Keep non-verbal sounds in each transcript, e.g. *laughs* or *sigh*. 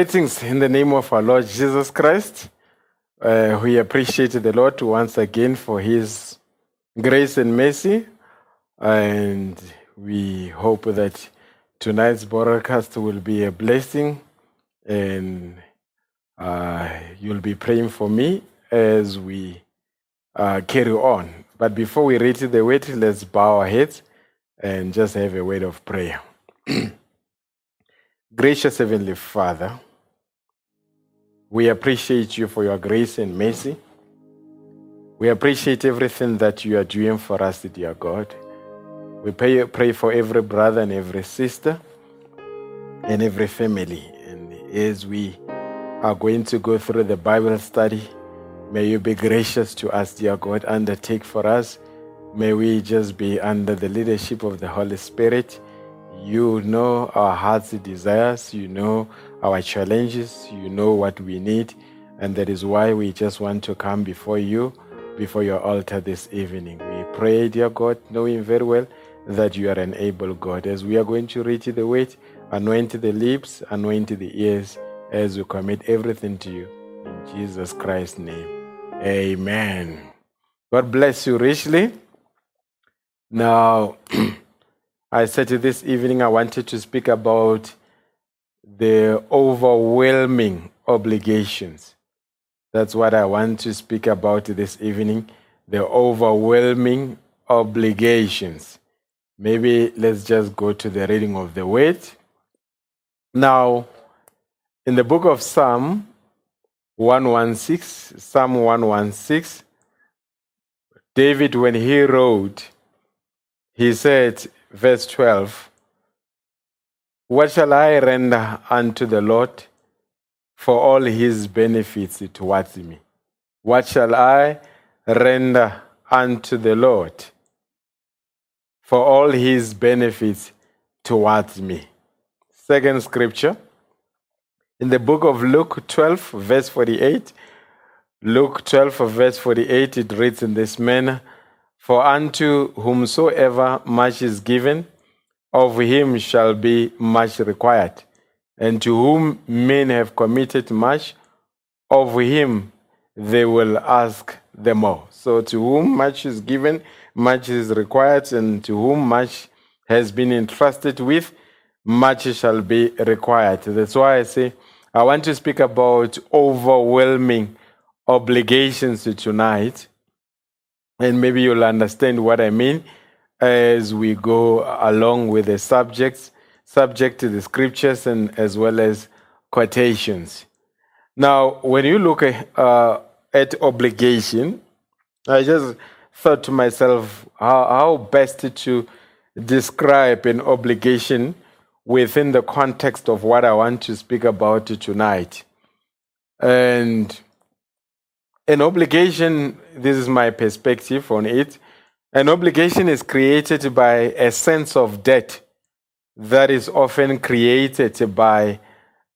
Greetings in the name of our Lord Jesus Christ. Uh, we appreciate the Lord once again for His grace and mercy. And we hope that tonight's broadcast will be a blessing. And uh, you'll be praying for me as we uh, carry on. But before we read the word, let's bow our heads and just have a word of prayer. *clears throat* Gracious Heavenly Father, we appreciate you for your grace and mercy. We appreciate everything that you are doing for us, dear God. We pray, pray for every brother and every sister and every family. And as we are going to go through the Bible study, may you be gracious to us, dear God. Undertake for us. May we just be under the leadership of the Holy Spirit. You know our heart's desires, you know our challenges, you know what we need, and that is why we just want to come before you, before your altar this evening. We pray, dear God, knowing very well that you are an able God. As we are going to reach the weight, anoint the lips, anoint the ears, as we commit everything to you. In Jesus Christ's name. Amen. God bless you richly. Now, *clears throat* I said this evening I wanted to speak about the overwhelming obligations. That's what I want to speak about this evening the overwhelming obligations. Maybe let's just go to the reading of the word. Now, in the book of Psalm 116, Psalm 116, David, when he wrote, he said, verse 12 What shall I render unto the Lord for all his benefits towards me? What shall I render unto the Lord for all his benefits towards me? Second scripture in the book of Luke 12, verse 48. Luke 12, verse 48, it reads in this manner For unto whomsoever much is given, of him shall be much required. And to whom men have committed much, of him they will ask the more. So to whom much is given, much is required, and to whom much has been entrusted with, much shall be required. That's why I say I want to speak about overwhelming obligations tonight. And maybe you'll understand what I mean as we go along with the subjects, subject to the scriptures and as well as quotations. Now, when you look at, uh, at obligation, I just thought to myself how, how best to describe an obligation within the context of what I want to speak about tonight. And an obligation, this is my perspective on it, an obligation is created by a sense of debt that is often created by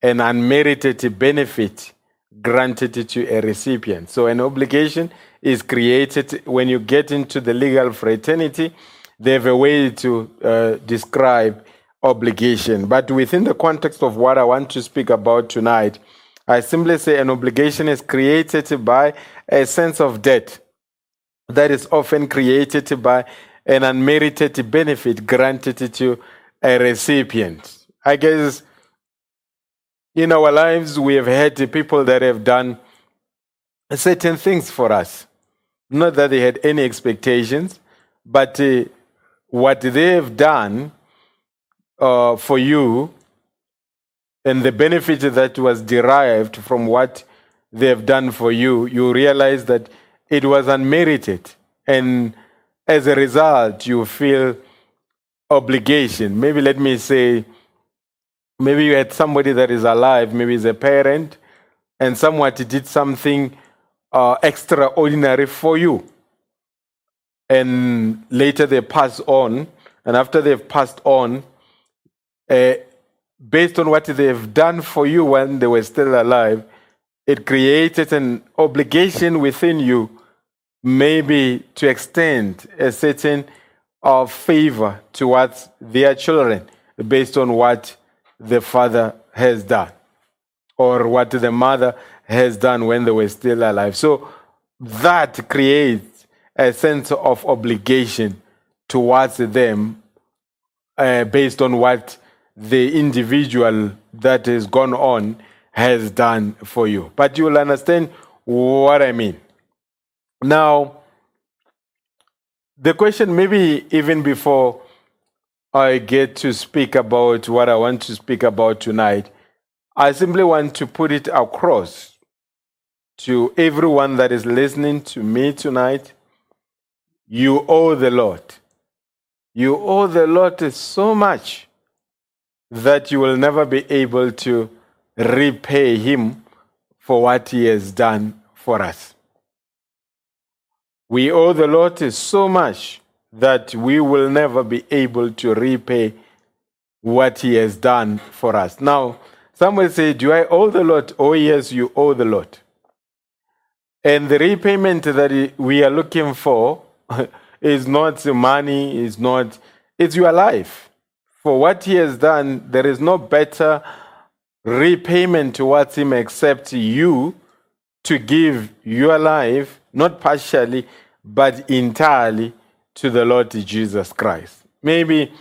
an unmerited benefit granted to a recipient. So, an obligation is created when you get into the legal fraternity. They have a way to uh, describe obligation. But within the context of what I want to speak about tonight, I simply say an obligation is created by a sense of debt that is often created by an unmerited benefit granted to a recipient. I guess in our lives we have had people that have done certain things for us. Not that they had any expectations, but uh, what they have done uh, for you and the benefit that was derived from what they have done for you, you realize that it was unmerited. And as a result, you feel obligation. Maybe let me say, maybe you had somebody that is alive, maybe is a parent, and someone did something uh, extraordinary for you. And later they pass on, and after they've passed on, uh, based on what they've done for you when they were still alive, it created an obligation within you, maybe to extend a certain of favor towards their children based on what the father has done or what the mother has done when they were still alive. So that creates a sense of obligation towards them uh, based on what the individual that has gone on has done for you. But you'll understand what I mean. Now, the question, maybe even before I get to speak about what I want to speak about tonight, I simply want to put it across to everyone that is listening to me tonight. You owe the Lord. You owe the Lord so much that you will never be able to repay him for what he has done for us. We owe the Lord so much that we will never be able to repay what he has done for us. Now, some will say, Do I owe the Lord? Oh, yes, you owe the Lord. And the repayment that we are looking for *laughs* is not money, is not, it's your life. For what he has done, there is no better repayment towards him except you to give your life, not partially, but entirely to the Lord Jesus Christ. Maybe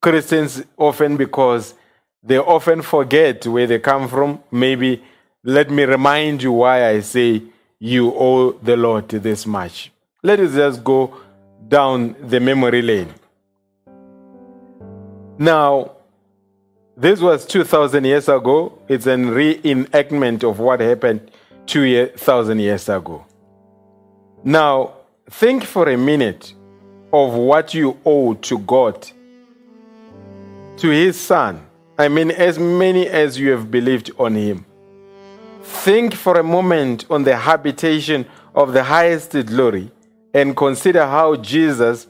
Christians often, because they often forget where they come from, maybe let me remind you why I say you owe the Lord this much. Let us just go down the memory lane. Now, this was 2,000 years ago. It's a reenactment of what happened 2,000 years ago. Now, think for a minute of what you owe to God, to His Son. I mean, as many as you have believed on Him. Think for a moment on the habitation of the highest glory and consider how Jesus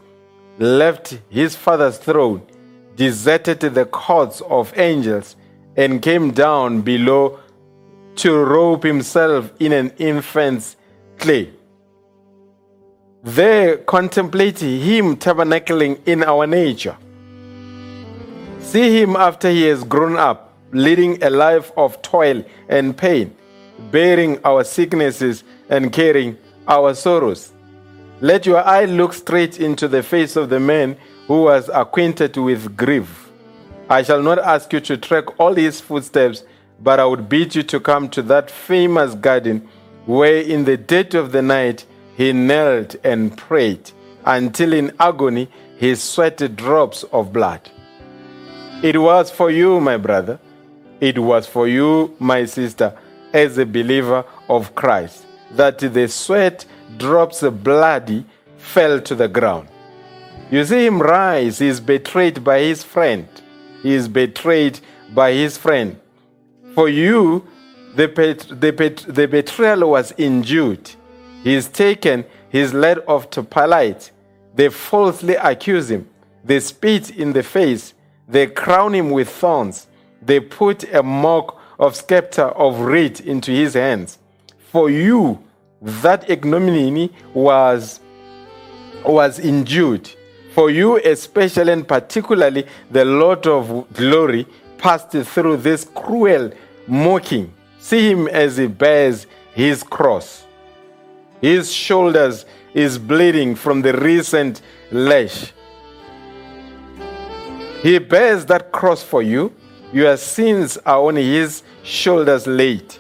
left His Father's throne deserted the courts of angels and came down below to robe himself in an infant's clay. There, contemplate him tabernacling in our nature. See him after he has grown up, leading a life of toil and pain, bearing our sicknesses and carrying our sorrows. Let your eye look straight into the face of the man who was acquainted with grief. I shall not ask you to track all his footsteps, but I would bid you to come to that famous garden where in the dead of the night he knelt and prayed until in agony he sweated drops of blood. It was for you, my brother. It was for you, my sister, as a believer of Christ, that the sweat drops of bloody fell to the ground. You see him rise. He is betrayed by his friend. He is betrayed by his friend. For you, the, the, the betrayal was injured. He is taken, he is led off to Pilate. They falsely accuse him. They spit in the face. They crown him with thorns. They put a mark of scepter of reed into his hands. For you, that ignominy was, was endured. For you, especially and particularly, the Lord of glory passed through this cruel mocking. See him as he bears his cross. His shoulders is bleeding from the recent lash. He bears that cross for you. Your sins are on his shoulders laid,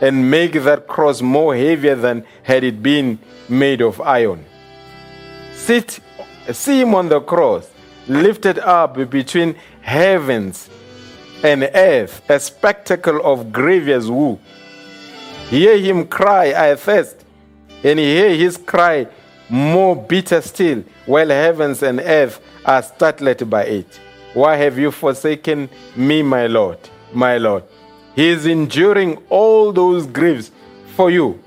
and make that cross more heavier than had it been made of iron. Sit, see him on the cross, lifted up between heavens and earth, a spectacle of grievous woe. Hear him cry, I thirst, and hear his cry more bitter still, while heavens and earth are startled by it. Why have you forsaken me, my Lord, my Lord? He is enduring all those griefs for you.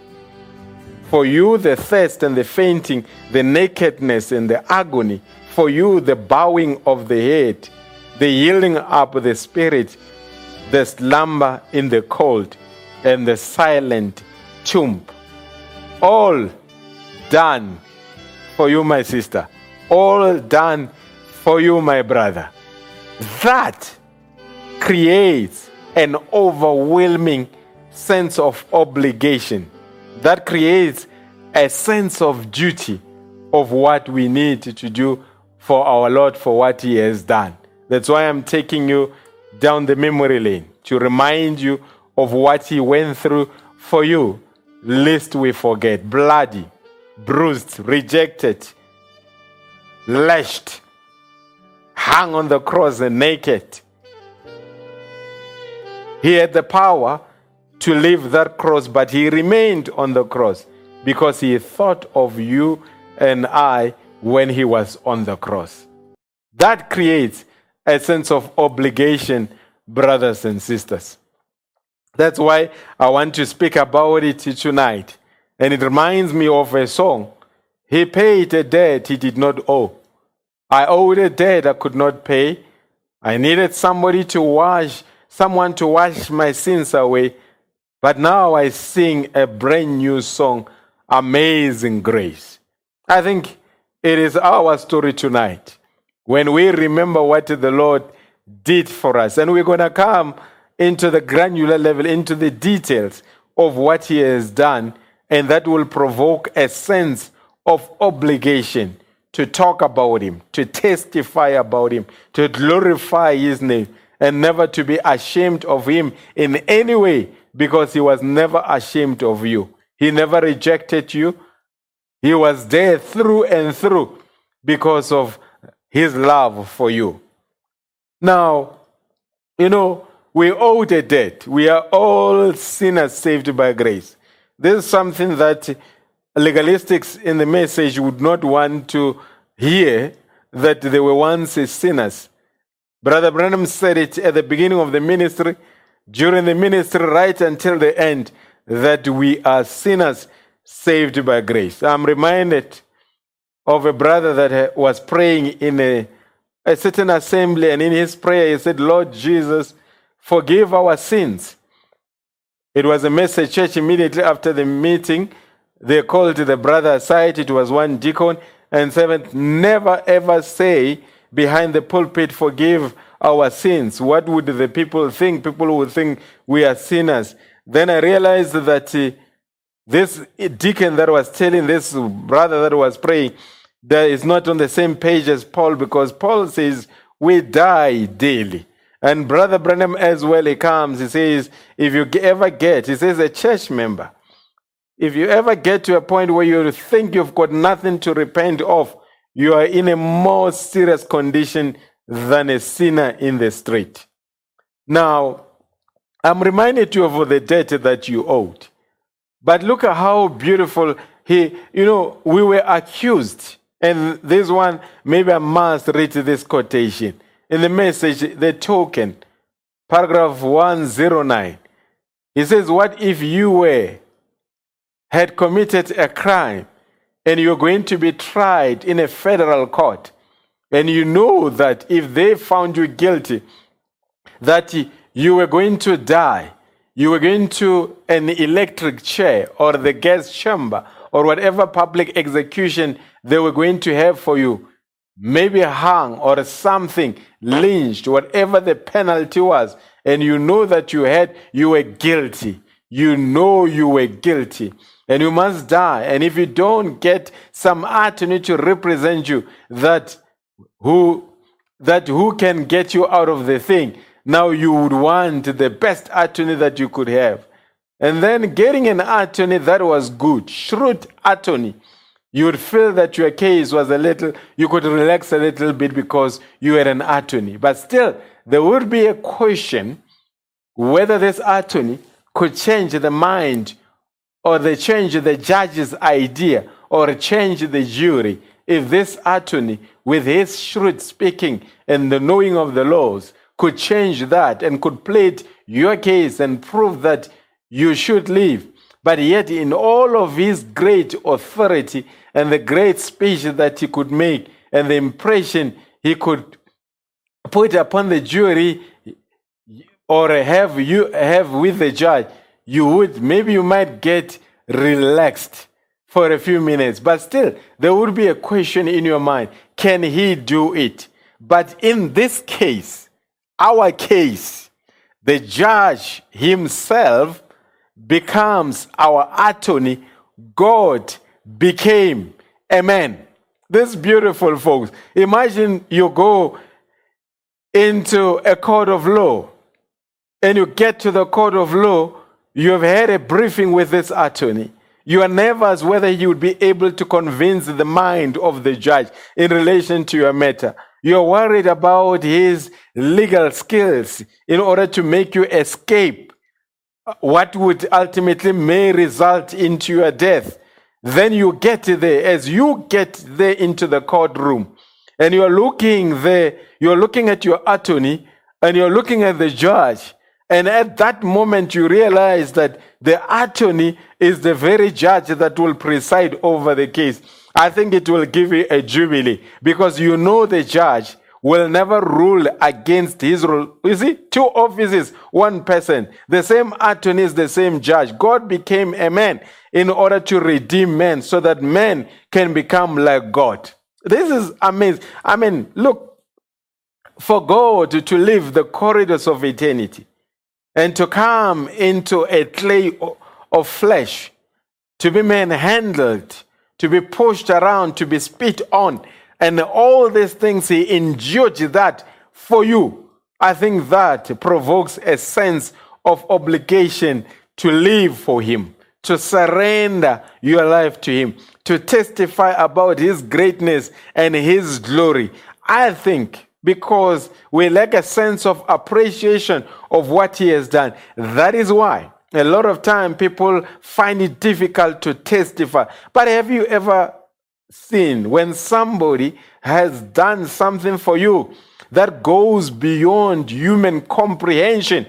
For you, the thirst and the fainting, the nakedness and the agony. For you, the bowing of the head, the yielding up of the spirit, the slumber in the cold, and the silent tomb. All done for you, my sister. All done for you, my brother. That creates an overwhelming sense of obligation. That creates a sense of duty of what we need to do for our Lord for what He has done. That's why I'm taking you down the memory lane to remind you of what He went through for you, lest we forget. Bloody, bruised, rejected, lashed, hung on the cross and naked. He had the power to leave that cross, but he remained on the cross because he thought of you and I when he was on the cross. That creates a sense of obligation, brothers and sisters. That's why I want to speak about it tonight. And it reminds me of a song. He paid a debt he did not owe. I owed a debt I could not pay. I needed somebody to wash, someone to wash my sins away. But now I sing a brand new song, Amazing Grace. I think it is our story tonight when we remember what the Lord did for us. And we're going to come into the granular level, into the details of what He has done, and that will provoke a sense of obligation to talk about Him, to testify about Him, to glorify His name, and never to be ashamed of Him in any way because He was never ashamed of you. He never rejected you. He was there through and through because of His love for you. Now, you know, we owe the debt. We are all sinners saved by grace. This is something that legalistics in the message would not want to hear that they were once sinners. Brother Branham said it at the beginning of the ministry, during the ministry, right until the end, that we are sinners saved by grace. I'm reminded of a brother that was praying in a, a certain assembly, and in his prayer, he said, Lord Jesus, forgive our sins. It was a message church immediately after the meeting. They called the brother aside. It was one deacon and seventh. Never ever say behind the pulpit, forgive our sins. What would the people think? People would think we are sinners. Then I realized that uh, this deacon that was telling this brother that was praying that is not on the same page as Paul because Paul says we die daily. And Brother Branham as well, he comes, he says, if you ever get, he says, a church member, if you ever get to a point where you think you've got nothing to repent of, you are in a more serious condition than a sinner in the street. Now, I'm reminded you of the debt that you owed. But look at how beautiful he, you know, we were accused And this one, maybe I must read this quotation. In the message, the token, paragraph 109, he says, What if you were, had committed a crime and you're going to be tried in a federal court, and you know that if they found you guilty, that you were going to die, you were going to an electric chair or the gas chamber or whatever public execution they were going to have for you, maybe hung or something, lynched, whatever the penalty was, and you know that you had, you were guilty. You know you were guilty. And you must die. And if you don't get some attorney to represent you, that who that who can get you out of the thing, now you would want the best attorney that you could have. And then getting an attorney that was good, shrewd attorney, you would feel that your case was a little, you could relax a little bit because you were an attorney. But still, there would be a question whether this attorney could change the mind or they change the judge's idea or change the jury if this attorney, with his shrewd speaking and the knowing of the laws, could change that and could plead your case and prove that you should live. But yet, in all of his great authority and the great speech that he could make and the impression he could put upon the jury or have you have with the judge, you would maybe you might get relaxed for a few minutes, but still there would be a question in your mind: Can he do it? But in this case, our case, the judge himself becomes our attorney. God became a man. This is beautiful, folks. Imagine you go into a court of law and you get to the court of law, you have had a briefing with this attorney. You are nervous whether you would be able to convince the mind of the judge in relation to your matter. You're worried about his legal skills in order to make you escape what would ultimately may result into your death. Then you get there, as you get there into the courtroom, and you're looking there, you're looking at your attorney, and you're looking at the judge, and at that moment, you realize that the attorney is the very judge that will preside over the case. I think it will give you a jubilee because you know the judge will never rule against his rule. You see, two offices, one person. The same attorney is the same judge. God became a man in order to redeem men so that men can become like God. This is amazing. I mean, look, for God to live the corridors of eternity and to come into a clay of flesh, to be manhandled, to be pushed around, to be spit on, and all these things, he endured that for you. I think that provokes a sense of obligation to live for him, to surrender your life to him, to testify about his greatness and his glory. I think because we lack a sense of appreciation of what he has done. That is why a lot of time people find it difficult to testify. But have you ever seen when somebody has done something for you that goes beyond human comprehension?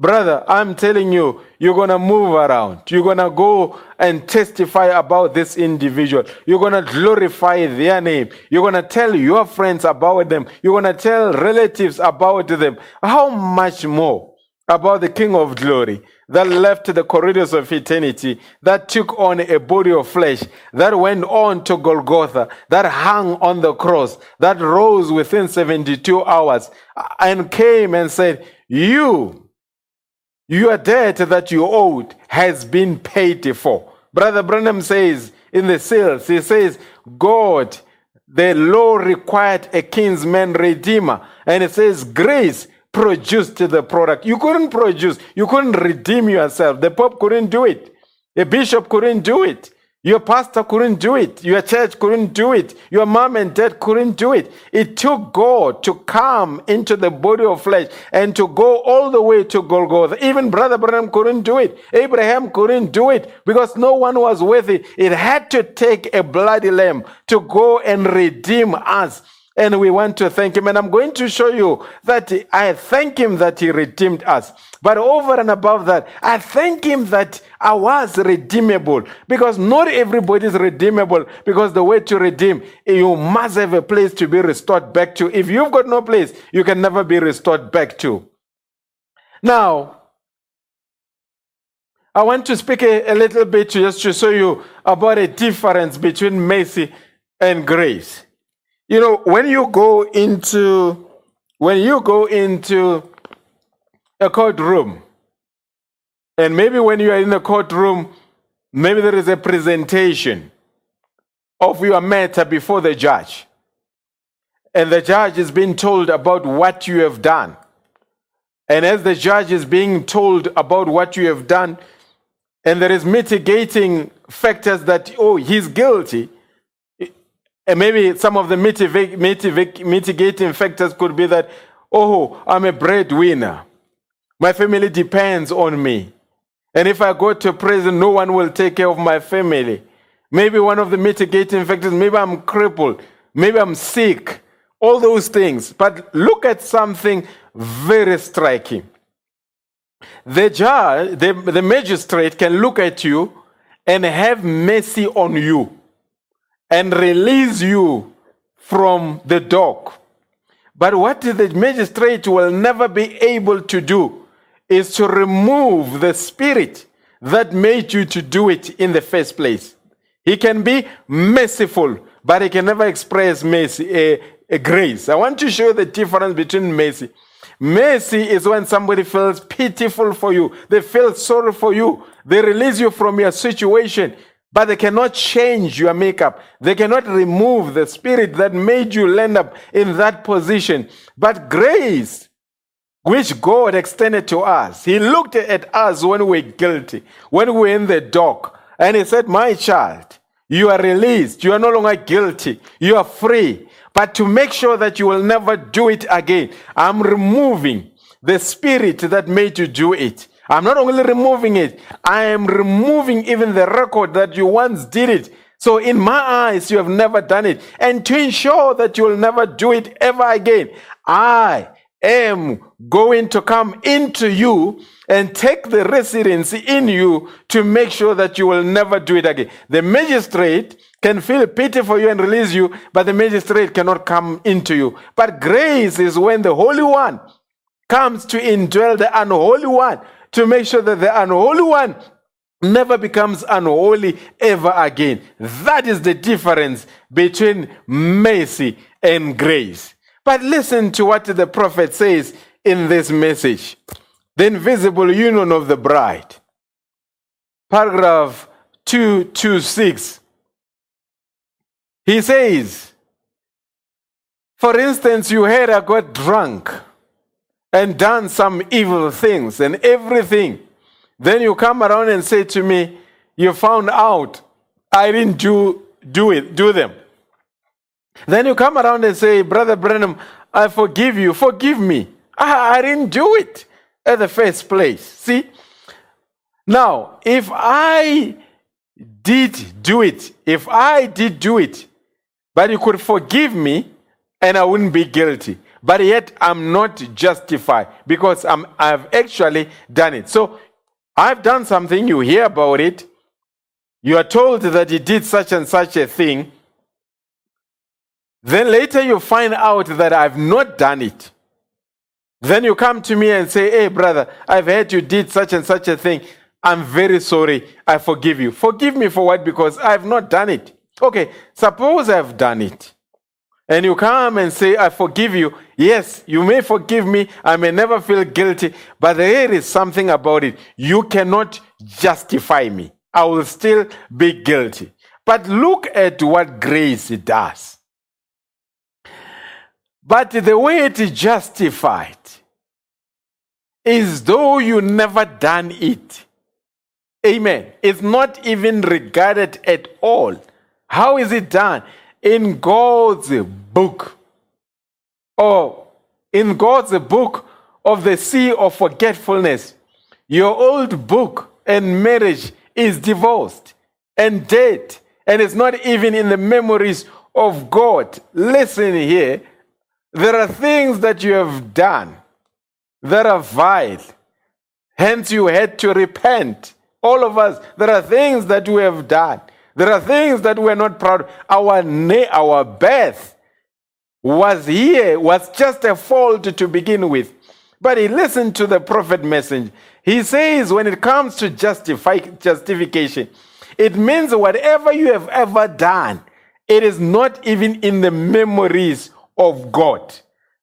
Brother, I'm telling you, you're going to move around. You're going to go and testify about this individual. You're going to glorify their name. You're going to tell your friends about them. You're going to tell relatives about them. How much more about the King of Glory that left the corridors of eternity, that took on a body of flesh, that went on to Golgotha, that hung on the cross, that rose within 72 hours and came and said, You your debt that you owed has been paid for. Brother Branham says in the seals, he says, God, the law required a kinsman redeemer. And it says, grace produced the product. You couldn't produce, you couldn't redeem yourself. The Pope couldn't do it. The bishop couldn't do it. Your pastor couldn't do it. Your church couldn't do it. Your mom and dad couldn't do it. It took God to come into the body of flesh and to go all the way to Golgotha. Even Brother Branham couldn't do it. Abraham couldn't do it because no one was worthy. It had to take a bloody lamb to go and redeem us. And we want to thank him. And I'm going to show you that I thank him that he redeemed us. But over and above that, I thank him that I was redeemable because not everybody is redeemable because the way to redeem, you must have a place to be restored back to. If you've got no place, you can never be restored back to. Now, I want to speak a, a little bit just to show you about a difference between mercy and grace. You know, when you go into when you go into a courtroom, and maybe when you are in the courtroom, maybe there is a presentation of your matter before the judge. And the judge is being told about what you have done. And as the judge is being told about what you have done, and there is mitigating factors that, oh, he's guilty, and maybe some of the mitigating factors could be that, oh, I'm a breadwinner. My family depends on me. And if I go to prison, no one will take care of my family. Maybe one of the mitigating factors, maybe I'm crippled, maybe I'm sick, all those things. But look at something very striking. The judge, the, the magistrate can look at you and have mercy on you and release you from the dock. But what the magistrate will never be able to do is to remove the spirit that made you to do it in the first place. He can be merciful, but he can never express mercy, a, a grace. I want to show the difference between mercy. Mercy is when somebody feels pitiful for you. They feel sorry for you. They release you from your situation, but they cannot change your makeup. They cannot remove the spirit that made you land up in that position. But grace, which God extended to us, He looked at us when we were guilty, when we were in the dock, and He said, My child, you are released. You are no longer guilty. You are free. But to make sure that you will never do it again, I'm removing the spirit that made you do it. I'm not only removing it, I am removing even the record that you once did it. So, in my eyes, you have never done it. And to ensure that you will never do it ever again, I am going to come into you and take the residency in you to make sure that you will never do it again. The magistrate can feel pity for you and release you, but the magistrate cannot come into you. But grace is when the Holy One comes to indwell the unholy one to make sure that the unholy one never becomes unholy ever again. That is the difference between mercy and grace. But listen to what the prophet says in this message the invisible union of the bride. Paragraph 226. He says, for instance, you heard I got drunk and done some evil things and everything. Then you come around and say to me, You found out I didn't do, do it, do them. Then you come around and say, Brother Branham, I forgive you, forgive me. I, I didn't do it at the first place. See? Now, if I did do it, if I did do it, but you could forgive me and I wouldn't be guilty. But yet I'm not justified because I'm, I've actually done it. So I've done something, you hear about it, you are told that you did such and such a thing. Then later you find out that I've not done it. Then you come to me and say, Hey, brother, I've heard you did such and such a thing. I'm very sorry. I forgive you. Forgive me for what? Because I've not done it. Okay, suppose I've done it. And you come and say, I forgive you. Yes, you may forgive me. I may never feel guilty. But there is something about it. You cannot justify me. I will still be guilty. But look at what grace does. But the way it is justified is though you never done it. Amen. It's not even regarded at all. How is it done? In God's book. Or in God's book of the sea of forgetfulness. Your old book and marriage is divorced and dead, and it's not even in the memories of God. Listen here. There are things that you have done that are vile. Hence, you had to repent. All of us, there are things that we have done. There are things that we're not proud of. Our, na- our birth was here, was just a fault to begin with. But he listened to the prophet message. He says, when it comes to justify, justification, it means whatever you have ever done, it is not even in the memories of God.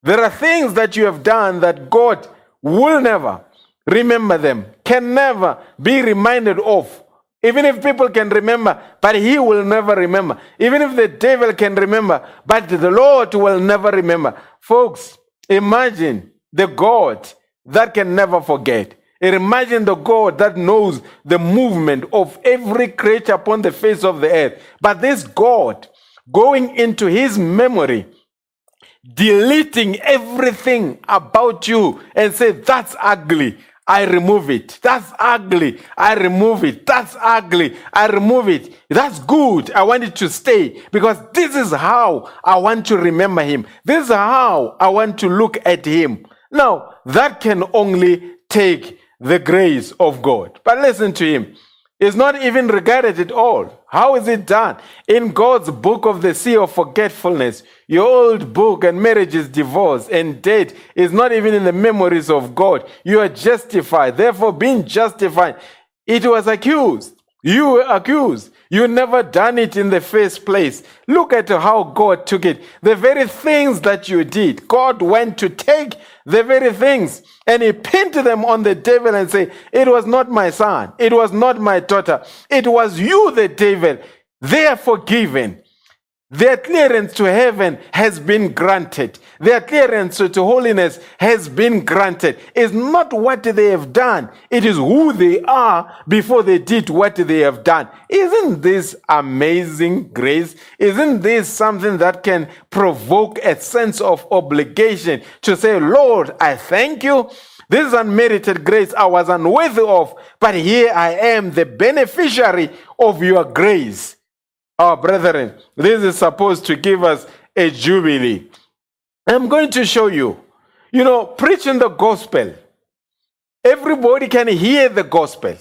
There are things that you have done that God will never remember them, can never be reminded of. Even if people can remember, but he will never remember. Even if the devil can remember, but the Lord will never remember. Folks, imagine the God that can never forget. Imagine the God that knows the movement of every creature upon the face of the earth. But this God going into his memory, deleting everything about you and say, That's ugly. I remove it. That's ugly. I remove it. That's ugly. I remove it. That's good. I want it to stay because this is how I want to remember him. This is how I want to look at him. Now, that can only take the grace of God. But listen to him. It's not even regarded at all. How is it done? In God's book of the sea of forgetfulness, your old book and marriage is divorced and dead is not even in the memories of God. You are justified. Therefore, being justified, it was accused. You were accused. You never done it in the first place. Look at how God took it. The very things that you did, God went to take the very things and he pinned them on the devil and say, it was not my son. It was not my daughter. It was you, the devil. They are forgiven. Their clearance to heaven has been granted. Their clearance to holiness has been granted. It's not what they have done. It is who they are before they did what they have done. Isn't this amazing grace? Isn't this something that can provoke a sense of obligation to say, Lord, I thank you. This is unmerited grace I was unworthy of, but here I am, the beneficiary of your grace. Our brethren, this is supposed to give us a jubilee. I'm going to show you. You know, preaching the gospel. Everybody can hear the gospel.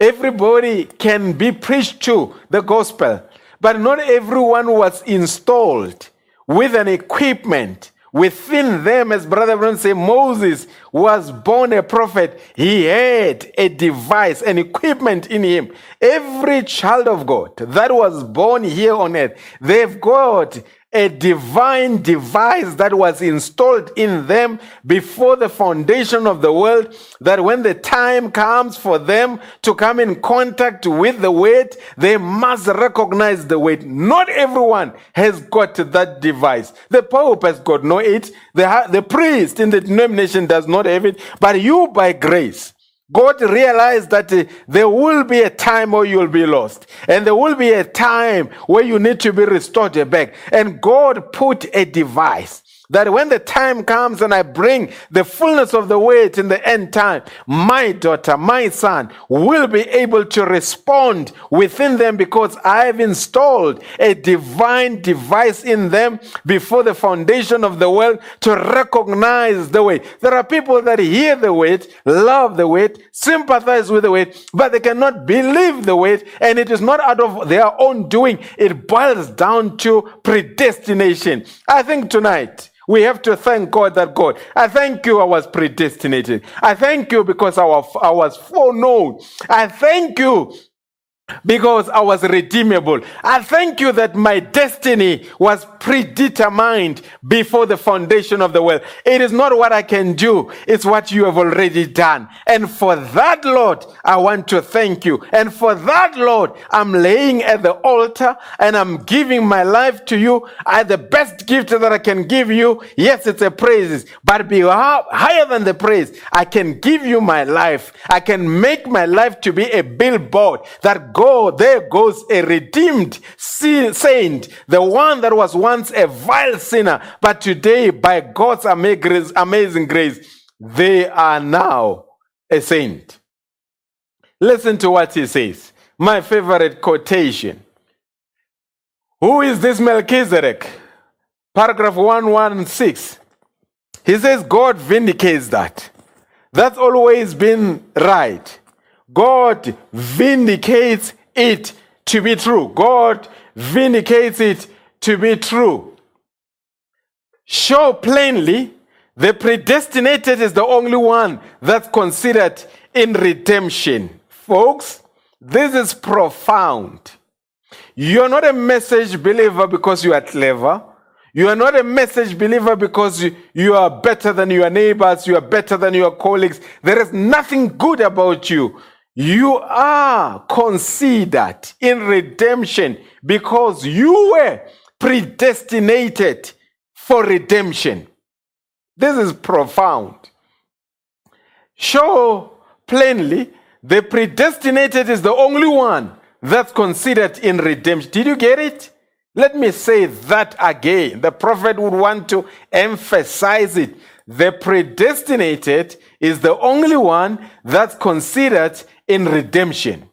Everybody can be preached to the gospel. But not everyone was installed with an equipment within them, as Brother Branham said, Moses was born a prophet. He had a device, an equipment in him. Every child of God that was born here on earth, they've got a divine device that was installed in them before the foundation of the world that when the time comes for them to come in contact with the weight they must recognize the weight. Not everyone has got that device. The pope has got no it. The, the priest in the denomination does not have it. But you by grace God realized that uh, there will be a time where you'll be lost, and there will be a time where you need to be restored back. And God put a device that when the time comes and I bring the fullness of the weight in the end time, my daughter, my son will be able to respond within them because I have installed a divine device in them before the foundation of the world to recognize the weight. There are people that hear the weight, love the weight, sympathize with the weight, but they cannot believe the weight, and it is not out of their own doing. It boils down to predestination. I think tonight, we have to thank God that God, I thank you I was predestinated. I thank you because I was, I was foreknown. I thank you because I was redeemable. I thank you that my destiny was predetermined before the foundation of the world. It is not what I can do, it's what you have already done. And for that, Lord, I want to thank you. And for that, Lord, I'm laying at the altar and I'm giving my life to you. I, the best gift that I can give you, yes, it's a praise, but be higher than the praise. I can give you my life. I can make my life to be a billboard that go, there goes a redeemed saint, the one that was once a vile sinner, but today, by God's amazing grace, they are now a saint. Listen to what he says. My favorite quotation. Who is this Melchizedek? Paragraph 116. He says, God vindicates that. That's always been right. God vindicates it to be true. God vindicates it to be true. Show plainly the predestinated is the only one that's considered in redemption. Folks, this is profound. You're not a message believer because you are clever. You are not a message believer because you, you, are better than your neighbors, you are better than your colleagues. There is nothing good about you. You are considered in redemption because you were predestinated for redemption. This is profound. Show plainly the predestinated is the only one that's considered in redemption. Did you get it? Let me say that again. The prophet would want to emphasize it. The predestinated is the only one that's considered in redemption.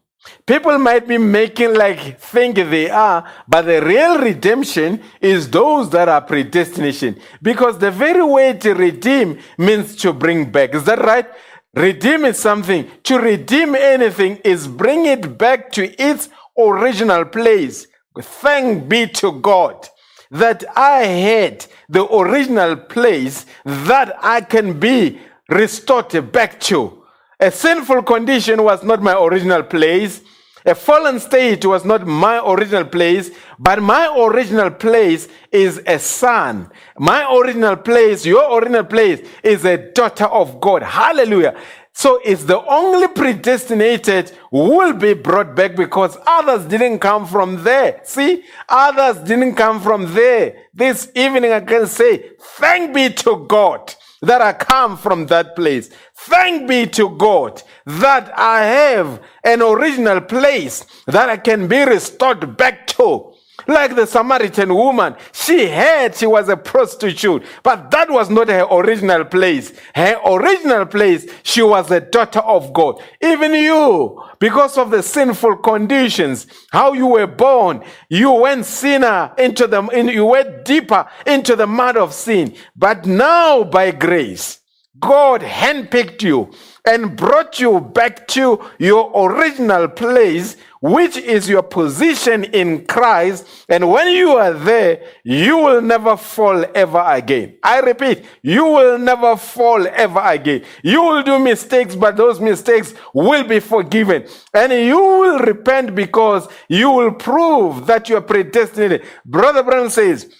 People might be making like think they are, but the real redemption is those that are predestination. Because the very way to redeem means to bring back. Is that right? Redeem is something. To redeem anything is bring it back to its original place. Thank be to God that I had the original place that I can be restored back to. A sinful condition was not my original place. A fallen state was not my original place, but my original place is a son. My original place, your original place, is a daughter of God. Hallelujah. So it's the only predestinated will be brought back because others didn't come from there. See, others didn't come from there. This evening I can say, thank be to God that I come from that place. Thank be to God that I have an original place that I can be restored back to. Like the Samaritan woman, she had she was a prostitute, but that was not her original place. Her original place, she was a daughter of God. Even you, because of the sinful conditions, how you were born, you went sinner into the, in, you went deeper into the mud of sin. But now by grace, God handpicked you and brought you back to your original place, which is your position in Christ. And when you are there, you will never fall ever again. I repeat, you will never fall ever again. You will do mistakes, but those mistakes will be forgiven. And you will repent because you will prove that you are predestinated. Brother Branham says,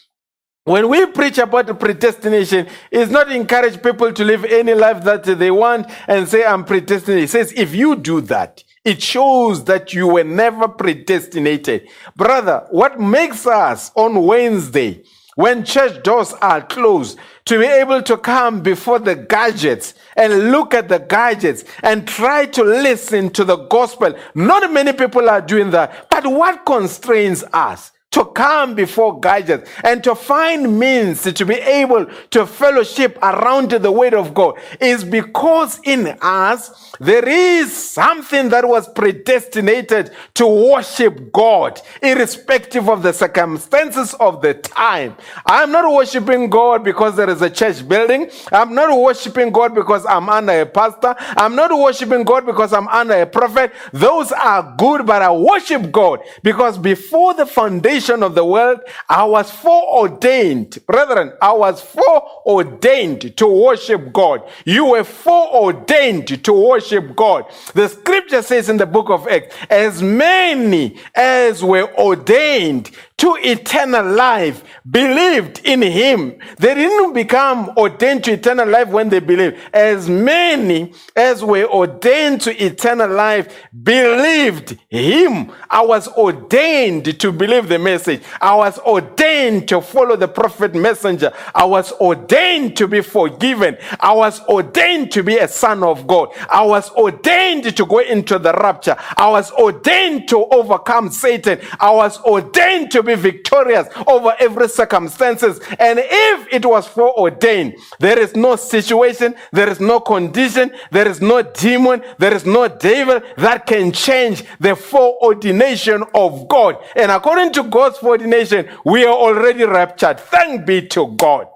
when we preach about predestination, it's not encourage people to live any life that they want and say, I'm predestinated. It says, if you do that, it shows that you were never predestinated. Brother, what makes us on Wednesday, when church doors are closed, to be able to come before the gadgets and look at the gadgets and try to listen to the gospel. Not many people are doing that. But what constrains us? To come before gadgets and to find means to be able to fellowship around the word of God is because in us there is something that was predestinated to worship God irrespective of the circumstances of the time. I'm not worshiping God because there is a church building. I'm not worshiping God because I'm under a pastor. I'm not worshiping God because I'm under a prophet. Those are good, but I worship God because before the foundation foundation of the world, I was foreordained. Brethren, I was foreordained to worship God. You were foreordained to worship God. The scripture says in the book of Acts, as many as were ordained to eternal life believed in him. They didn't become ordained to eternal life when they believed. As many as were ordained to eternal life believed him. I was ordained to believe the message. I was ordained to follow the prophet messenger. I was ordained to be forgiven. I was ordained to be a son of God. I was ordained to go into the rapture. I was ordained to overcome Satan. I was ordained to be victorious over every circumstances. And if it was foreordained, there is no situation, there is no condition, there is no demon, there is no devil that can change the foreordination of God. And according to God's foreordination, we are already raptured. Thank be to God.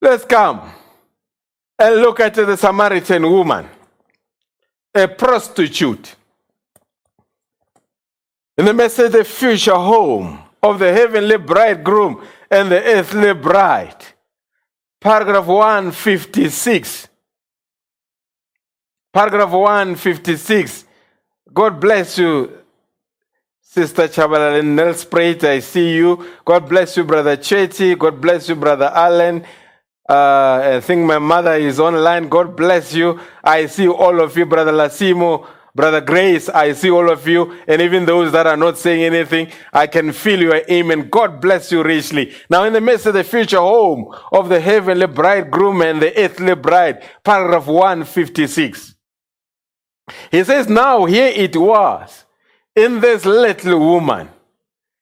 Let's come and look at the Samaritan woman, a prostitute. In the message, the future home of the heavenly bridegroom and the earthly bride. Paragraph 156. Paragraph 156. God bless you, Sister Chabalal Nels Prate. I see you. God bless you, Brother Chetty. God bless you, Brother Allen. Uh, I think my mother is online. God bless you. I see all of you, Brother Lasimo. Brother Grace, I see all of you, and even those that are not saying anything, I can feel your amen. God bless you richly. Now, in the midst of the future home of the heavenly bridegroom and the earthly bride, paragraph 156. He says, Now here it was in this little woman.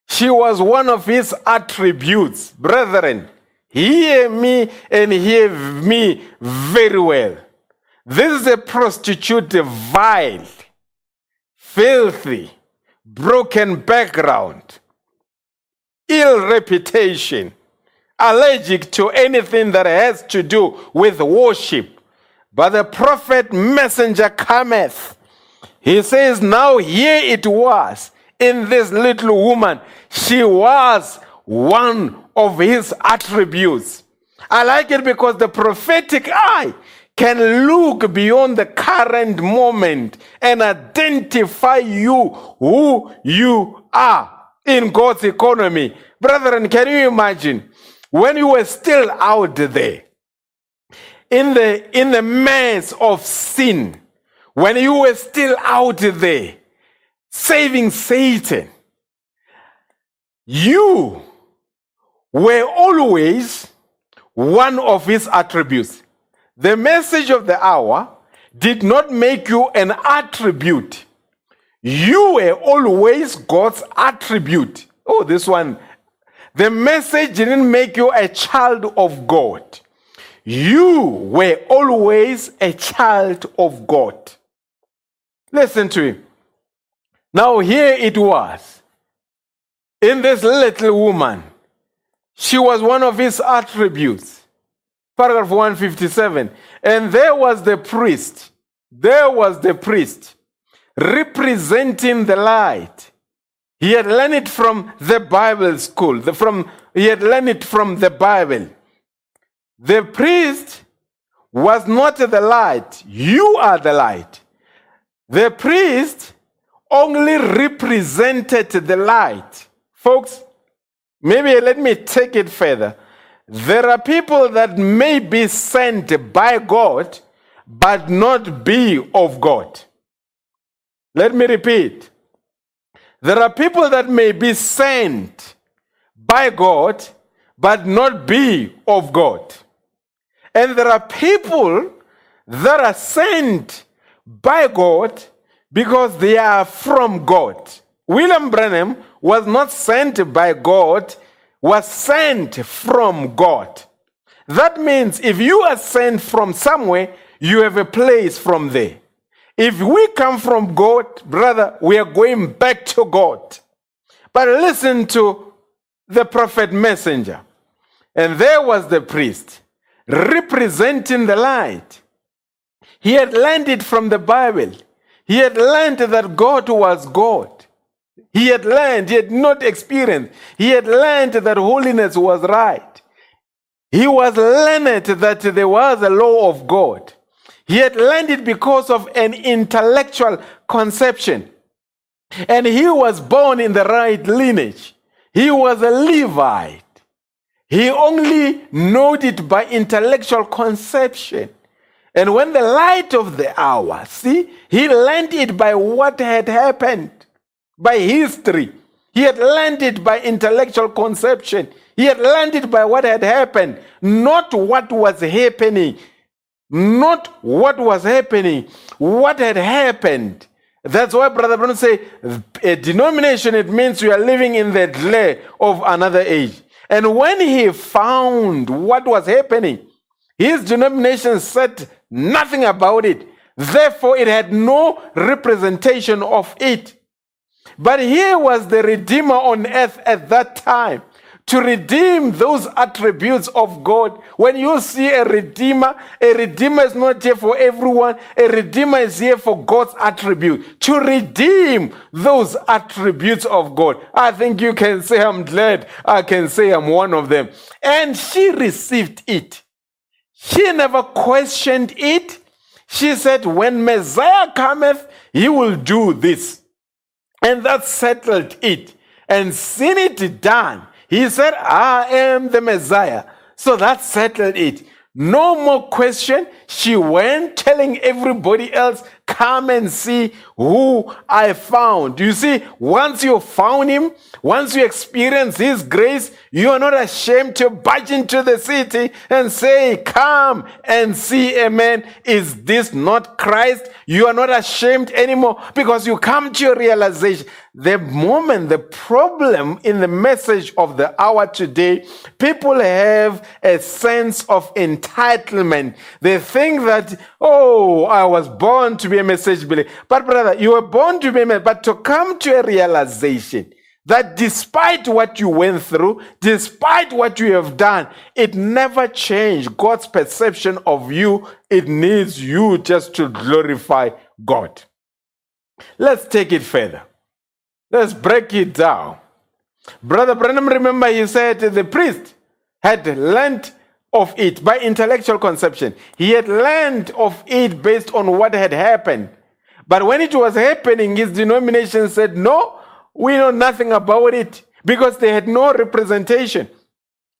She was one of his attributes. Brethren, hear me and hear me very well. This is a prostitute, vile, filthy, broken background, ill reputation, allergic to anything that has to do with worship. But the prophet messenger cometh. He says, Now here it was in this little woman. She was one of his attributes. I like it because the prophetic eye can look beyond the current moment and identify you who you are in God's economy. Brethren, can you imagine when you were still out there in the in the mess of sin, when you were still out there saving Satan, you were always one of his attributes. The message of the hour did not make you an attribute. You were always God's attribute. Oh, this one. The message didn't make you a child of God. You were always a child of God. Listen to him. Now, here it was. In this little woman, she was one of his attributes. Paragraph 157. And there was the priest. There was the priest representing the light. He had learned it from the Bible school. The, from, he had learned it from the Bible. The priest was not the light. You are the light. The priest only represented the light. Folks, maybe let me take it further. There are people that may be sent by God, but not be of God. Let me repeat. There are people that may be sent by God, but not be of God. And there are people that are sent by God because they are from God. William Branham was not sent by God, was sent from God. That means if you are sent from somewhere, you have a place from there. If we come from God, brother, we are going back to God. But listen to the prophet messenger. And there was the priest representing the light. He had learned it from the Bible. He had learned that God was God. He had learned, he had not experienced. He had learned that holiness was right. He was learned that there was a law of God. He had learned it because of an intellectual conception. And he was born in the right lineage. He was a Levite. He only knowed it by intellectual conception. And when the light of the hour, see, he learned it by what had happened, by history. He had learned it by intellectual conception. He had learned it by what had happened, not what was happening. Not what was happening, what had happened. That's why Brother Branham say a denomination, it means you are living in the glare of another age. And when he found what was happening, his denomination said nothing about it. Therefore, it had no representation of it. But here was the Redeemer on earth at that time to redeem those attributes of God. When you see a redeemer, a redeemer is not here for everyone, a redeemer is here for God's attribute, to redeem those attributes of God. I think you can say, I'm glad I can say I'm one of them. And she received it. She never questioned it. She said, When Messiah cometh, he will do this. And that settled it. And seen it done. He said, I am the Messiah. So that settled it. No more question. She went telling everybody else, Come and see who I found. You see, once you found him, once you experience his grace, you are not ashamed to barge into the city and say, Come and see a man. Is this not Christ? You are not ashamed anymore because you come to your realization. The moment, the problem in the message of the hour today, people have a sense of entitlement. They think that, oh, I was born to be a message believer. But brother, you were born to be a message, but to come to a realization that despite what you went through, despite what you have done, it never changed God's perception of you. It needs you just to glorify God. Let's take it further. Let's break it down. Brother Branham, remember, he said the priest had learned of it by intellectual conception. He had learned of it based on what had happened. But when it was happening, his denomination said, No, we know nothing about it because they had no representation.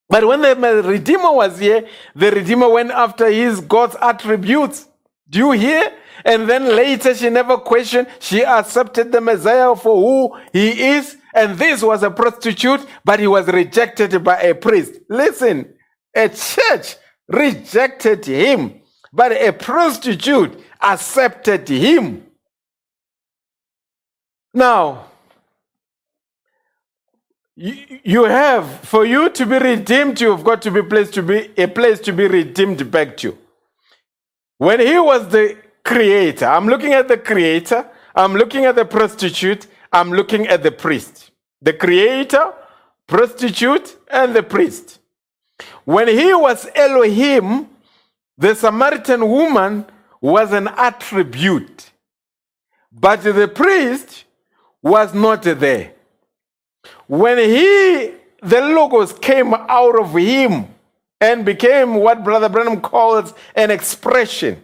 But when the Redeemer was here, the Redeemer went after his God's attributes. Do you hear? And then later she never questioned. She accepted the Messiah for who he is. And this was a prostitute, but he was rejected by a priest. Listen, a church rejected him, but a prostitute accepted him. Now, you, have, for you to be redeemed, you've got to be placed to be a place to be redeemed back to. When he was the creator, I'm looking at the creator, I'm looking at the prostitute, I'm looking at the priest. The creator, prostitute, and the priest. When he was Elohim, the Samaritan woman was an attribute, but the priest was not there. When he, the Logos came out of him and became what Brother Branham calls an expression.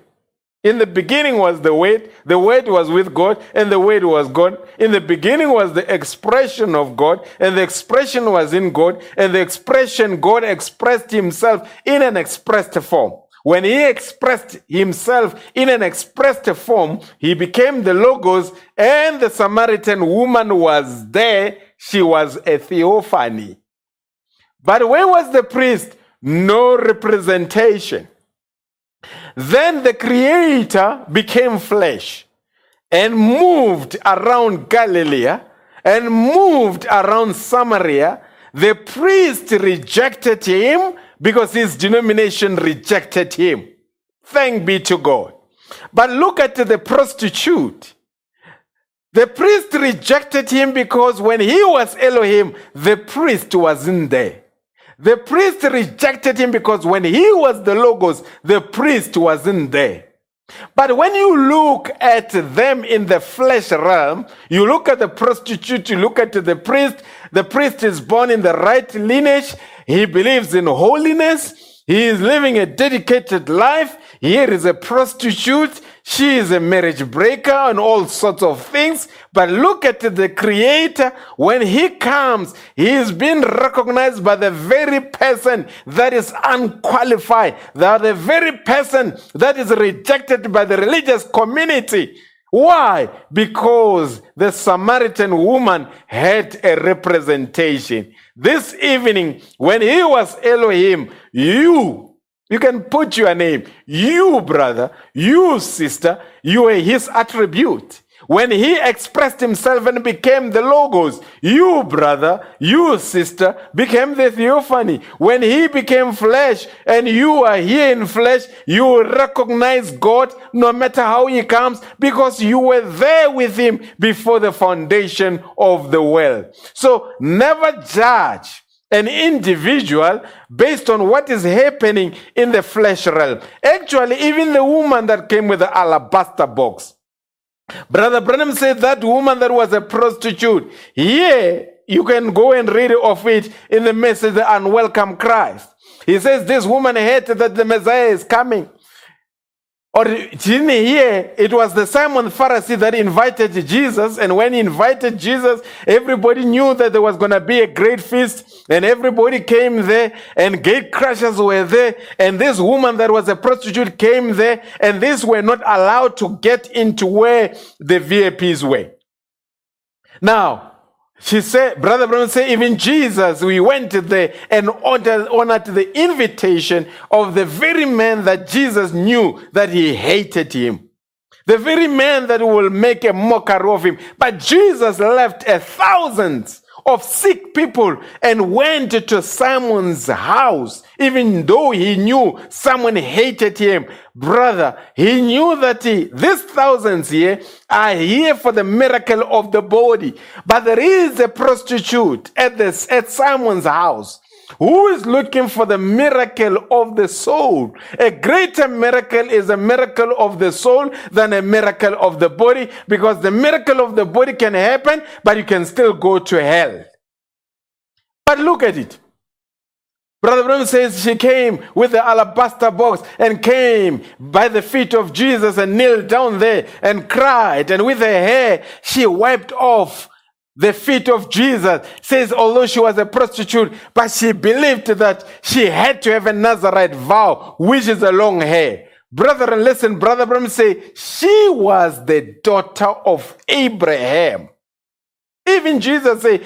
In the beginning was the Word, the Word was with God, and the Word was God. In the beginning was the expression of God, and the expression was in God, and the expression God expressed Himself in an expressed form. When He expressed Himself in an expressed form, He became the Logos, and the Samaritan woman was there. She was a theophany. But where was the priest? No representation. Then the Creator became flesh and moved around Galilee and moved around Samaria. The priest rejected him because his denomination rejected him. Thank be to God. But look at the prostitute. The priest rejected him because when he was Elohim, the priest wasn't there. The priest rejected him because when he was the Logos, the priest wasn't there. But when you look at them in the flesh realm, you look at the prostitute, you look at the priest. The priest is born in the right lineage. He believes in holiness. He is living a dedicated life. Here is a prostitute. She is a marriage breaker and all sorts of things. But look at the creator. When he comes, he is being recognized by the very person that is unqualified. That the very person that is rejected by the religious community. Why? Because the Samaritan woman had a representation. This evening, when he was Elohim, you you can put your name. You, brother, you, sister, you are his attribute. When he expressed himself and became the Logos, you, brother, you, sister, became the Theophany. When he became flesh and you are here in flesh, you recognize God no matter how he comes because you were there with him before the foundation of the world. So never judge an individual based on what is happening in the flesh realm. Actually, even the woman that came with the alabaster box. Brother Branham said that woman that was a prostitute. Yeah, you can go and read of it in the message, The Unwelcome Christ. He says this woman hated that the Messiah is coming. Or didn't he hear? It was the Simon Pharisee that invited Jesus, and when he invited Jesus, everybody knew that there was going to be a great feast, and everybody came there, and gate crashers were there, and this woman that was a prostitute came there, and these were not allowed to get into where the VIPs were. Now, she said, Brother Branham said, even Jesus, we went there and honored, the invitation of the very man that Jesus knew that he hated him. The very man that will make a mockery of him. But Jesus left a thousands of sick people and went to Simon's house, even though he knew someone hated him. Brother, he knew that he, these thousands here are here for the miracle of the body. But there is a prostitute at, this, at Simon's house who is looking for the miracle of the soul. A greater miracle is a miracle of the soul than a miracle of the body because the miracle of the body can happen, but you can still go to hell. But look at it. Brother Branham says she came with the alabaster box and came by the feet of Jesus and knelt down there and cried. And with her hair, she wiped off the feet of Jesus. Says, although she was a prostitute, but she believed that she had to have a Nazarite vow, which is a long hair. Brother, and listen, Brother Branham say, she was the daughter of Abraham. Even Jesus say,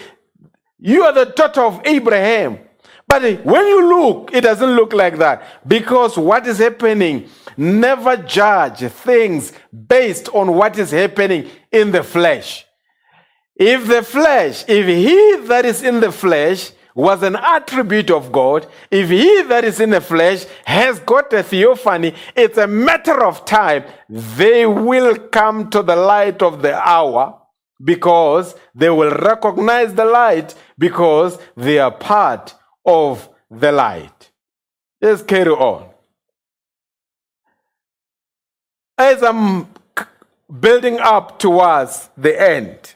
you are the daughter of Abraham. But when you look, it doesn't look like that. Because what is happening, never judge things based on what is happening in the flesh. If the flesh, if he that is in the flesh was an attribute of God, if he that is in the flesh has got a theophany, it's a matter of time. They will come to the light of the hour because they will recognize the light because they are part of the light. Let's carry on. As I'm building up towards the end,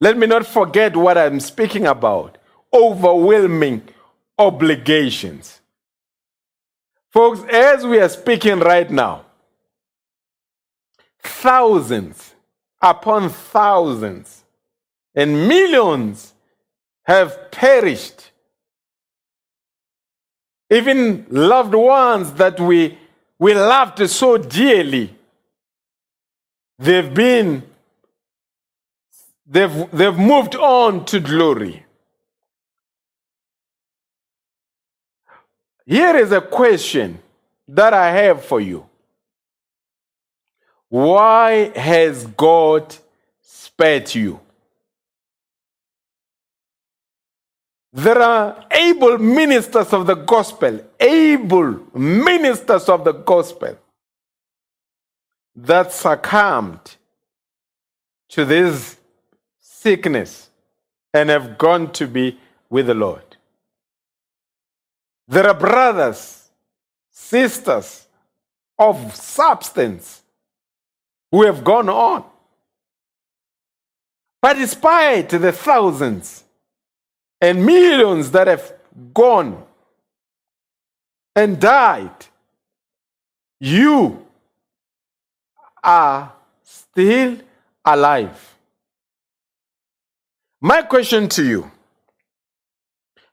let me not forget what I'm speaking about overwhelming obligations. Folks, as we are speaking right now, thousands upon thousands and millions have perished. Even loved ones that we, we loved so dearly, they've been, they've, they've moved on to glory. Here is a question that I have for you. Why has God spared you? There are able ministers of the gospel, able ministers of the gospel that succumbed to this sickness and have gone to be with the Lord. There are brothers, sisters of substance who have gone on. But despite the thousands and millions that have gone and died, you are still alive. My question to you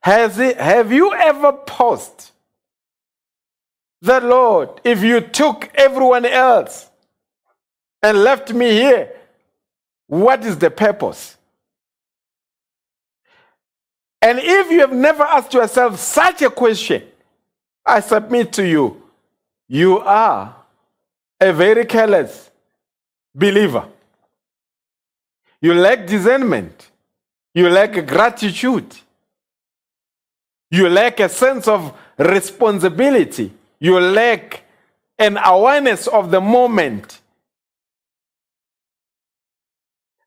has it, have you ever paused that, Lord, if you took everyone else and left me here, what is the purpose? And if you have never asked yourself such a question, I submit to you, you are a very careless believer. You lack discernment. You lack gratitude. You lack a sense of responsibility. You lack an awareness of the moment.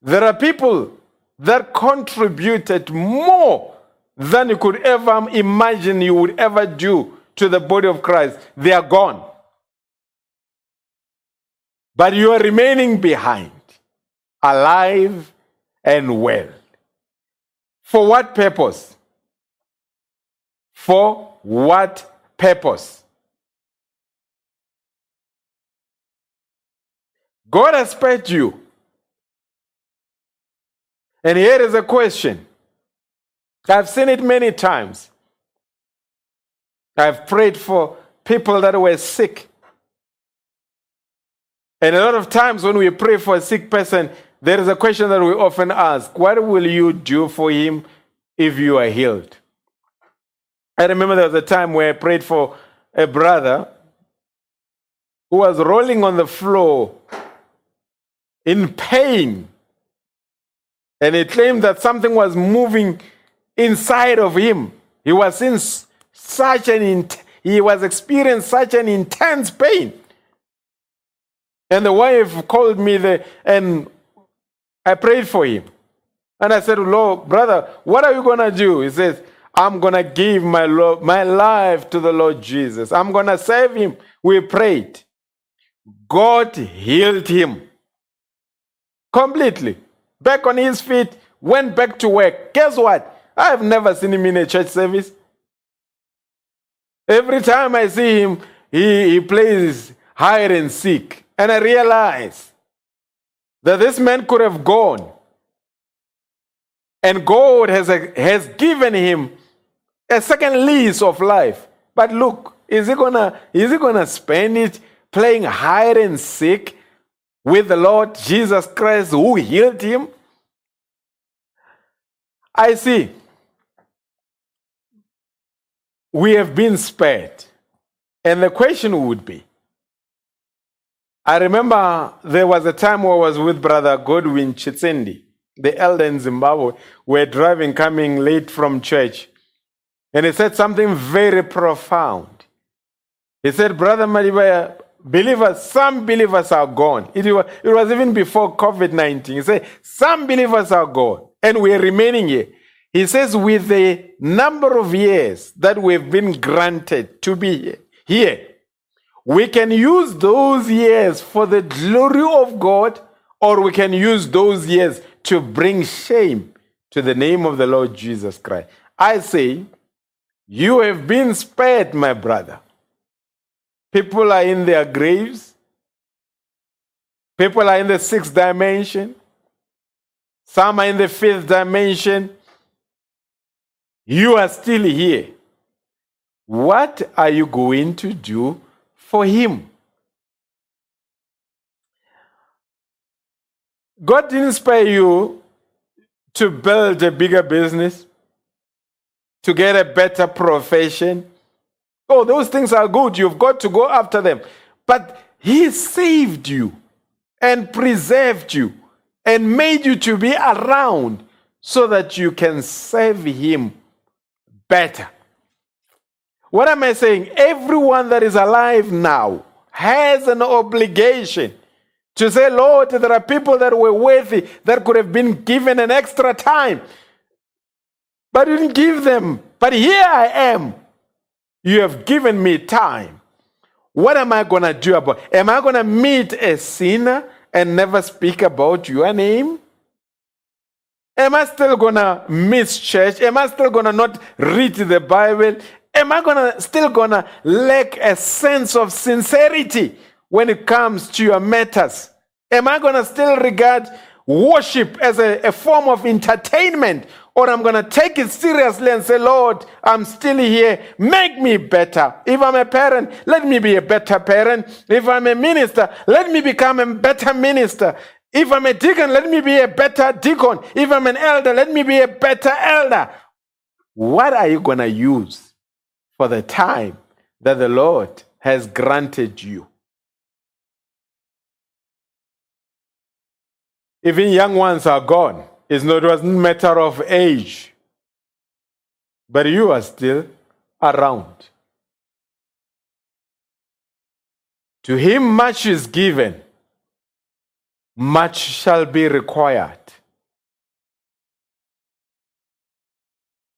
There are people that contributed more than you could ever imagine you would ever do to the body of Christ. They are gone. But you are remaining behind, alive and well. For what purpose? For what purpose? God has spared you. And here is a question. I've seen it many times. I've prayed for people that were sick. And a lot of times when we pray for a sick person, there is a question that we often ask What will you do for him if you are healed? I remember there was a time where I prayed for a brother who was rolling on the floor in pain. And he claimed that something was moving inside of him. He was in such an he was experiencing such an intense pain. And the wife called me the, and I prayed for him. And I said, Lord, brother, what are you going to do? He says, I'm going to give my, Lord, my life to the Lord Jesus. I'm going to save him. We prayed. God healed him completely. Back on his feet, went back to work. Guess what? I have never seen him in a church service. Every time I see him, he, he plays hide and seek. And I realize that this man could have gone. And God has, has given him a second lease of life. But look, is he gonna is he gonna spend it playing hide and seek with the Lord Jesus Christ who healed him? I see. We have been spared. And the question would be I remember there was a time where I was with Brother Godwin Chitsendi, the elder in Zimbabwe. We're driving, coming late from church. And he said something very profound. He said, Brother Maribaya, believers, some believers are gone. It was, it was even before COVID 19. He said, Some believers are gone, and we're remaining here. He says, with the number of years that we've been granted to be here, we can use those years for the glory of God, or we can use those years to bring shame to the name of the Lord Jesus Christ. I say, you have been spared, my brother. People are in their graves. People are in the sixth dimension. Some are in the fifth dimension. You are still here. What are you going to do for Him? God didn't inspire you to build a bigger business, to get a better profession. Oh, those things are good. You've got to go after them. But He saved you and preserved you and made you to be around so that you can serve Him better. What am I saying? Everyone that is alive now has an obligation to say, Lord, there are people that were worthy that could have been given an extra time, but you didn't give them. But here I am. You have given me time. What am I going to do about Am I going to meet a sinner and never speak about your name? Am I still going to miss church? Am I still going to not read the Bible? Am I gonna still to lack a sense of sincerity when it comes to your matters? Am I to still regard worship as a, a form of entertainment or I'm to take it seriously and say, Lord, I'm still here. Make me better. If I'm a parent, let me be a better parent. If I'm a minister, let me become a better minister. If I'm a deacon, let me be a better deacon. If I'm an elder, let me be a better elder. What are you going to use for the time that the Lord has granted you? Even young ones are gone. It's not, it wasn't matter of age. But you are still around. To him much is given, much shall be required.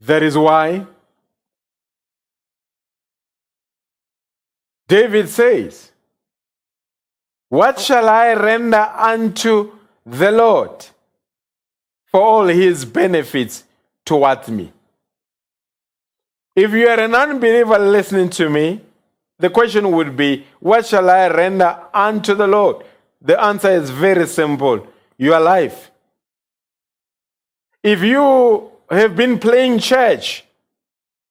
That is why David says, What shall I render unto the Lord? for all his benefits towards me. If you are an unbeliever listening to me, the question would be, What shall I render unto the Lord? The answer is very simple your life. If you have been playing church,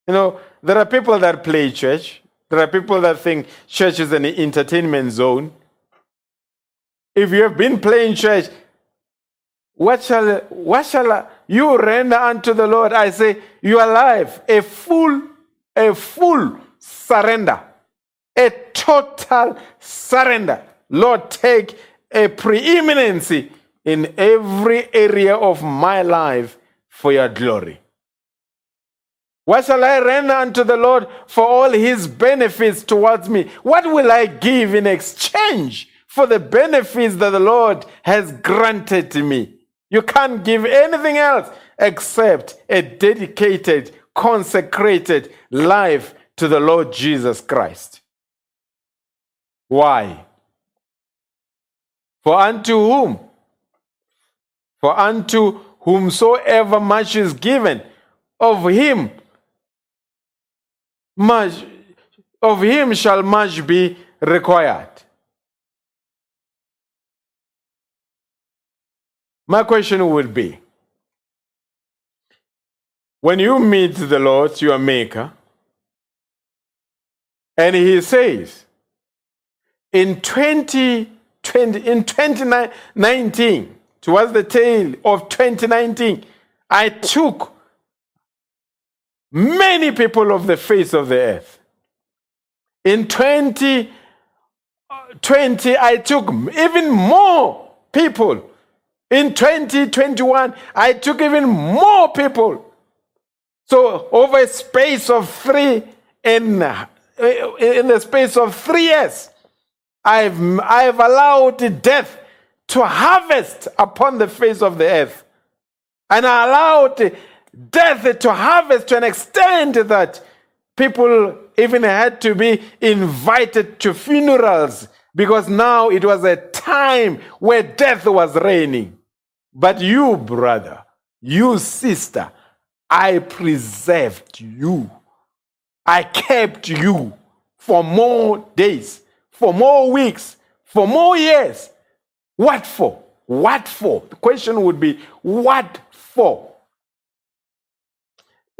you know, there are people that play church, there are people that think church is an entertainment zone. If you have been playing church, what shall, what shall you render unto the Lord? I say, your life, a full, a full surrender, a total surrender. Lord, take a preeminency in every area of my life for your glory. What shall I render unto the Lord for all his benefits towards me? What will I give in exchange for the benefits that the Lord has granted to me? You can't give anything else except a dedicated, consecrated life to the Lord Jesus Christ. Why? For unto whom? For unto whomsoever much is given, of him much of him shall much be required. My question would be when you meet the Lord, your Maker, and He says, in 2020, in 2019, towards the tail of 2019, I took many people of the face of the earth. In 2020, I took even more people in 2021, I took even more people. So over a space of three, in, eh, in the space of three years, I've, I've allowed death to harvest upon the face of the earth. And I allowed death to harvest to an extent that people even had to be invited to funerals because now it was a time where death was reigning. But you, brother, you, sister, I preserved you. I kept you for more days, for more weeks, for more years. What for? What for? The question would be, what for?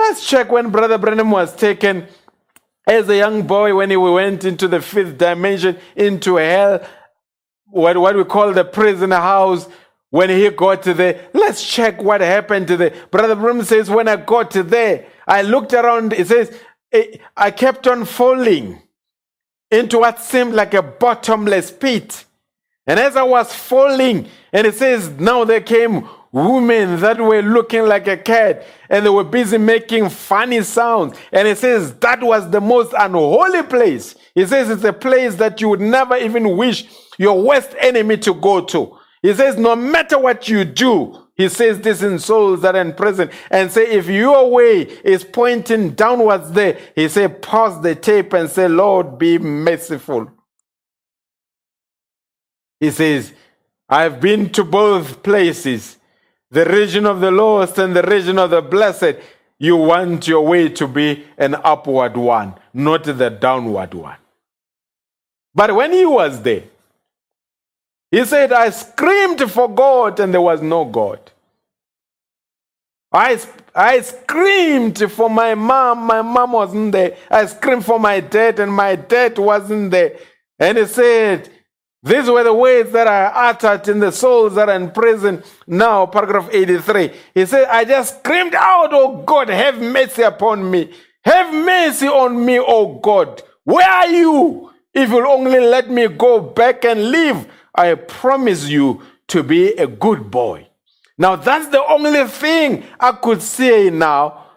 Let's check when Brother Branham was taken as a young boy when he went into the fifth dimension, into hell, what, what we call the prison house when he got there, let's check what happened to the brother Branham says, when I got there, I looked around, it says, I kept on falling into what seemed like a bottomless pit. And as I was falling, and it says, now there came women that were looking like a cat and they were busy making funny sounds. And it says that was the most unholy place. He says it's a place that you would never even wish your worst enemy to go to. He says, no matter what you do, he says this in souls that are in prison, and say, if your way is pointing downwards there, he said, pause the tape and say, Lord, be merciful He says, I've been to both places, the region of the lost and the region of the blessed. You want your way to be an upward one, not the downward one. But when he was there, he said, I screamed for God and there was no God. I, I screamed for my mom, my mom wasn't there. I screamed for my dad and my dad wasn't there. And he said, these were the words that I uttered in the souls that are in prison now, paragraph 83. He said, I just screamed out, Oh God, have mercy upon me. Have mercy on me, oh God. Where are you? If you'll only let me go back and live, I promise you to be a good boy. Now, that's the only thing I could say now.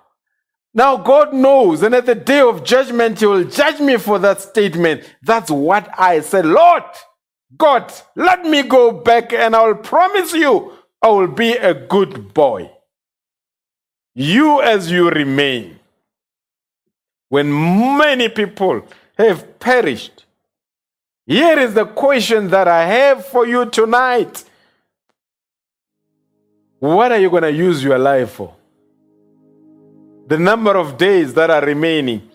Now, God knows, and at the day of judgment, He will judge me for that statement. That's what I said. Lord, God, let me go back, and I will promise you, I will be a good boy. You as you remain. When many people have perished, here is the question that I have for you tonight. What are you going to use your life for? The number of days that are remaining,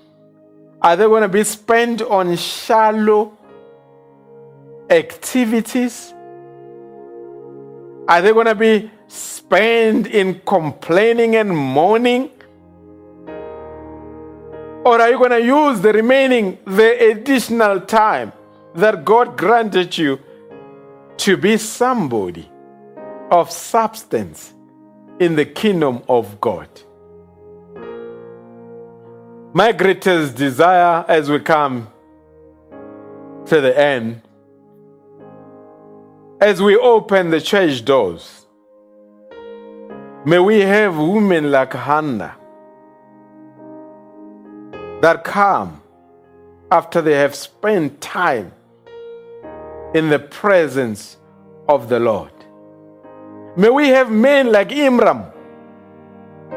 are they going to be spent on shallow activities? Are they going to be spent in complaining and mourning? Or are you going to use the remaining, the additional time that God granted you to be somebody of substance in the kingdom of God? My greatest desire as we come to the end as we open the church doors, may we have women like Hannah that come after they have spent time in the presence of the Lord. May we have men like Imram,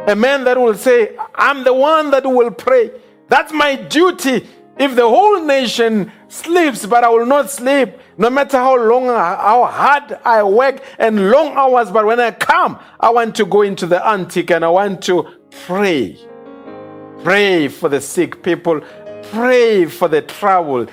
a man that will say, I'm the one that will pray. That's my duty. If the whole nation sleeps, but I will not sleep, no matter how long, how hard I work and long hours, but when I come, I want to go into the antique and I want to pray. Pray for the sick people, pray for the troubled.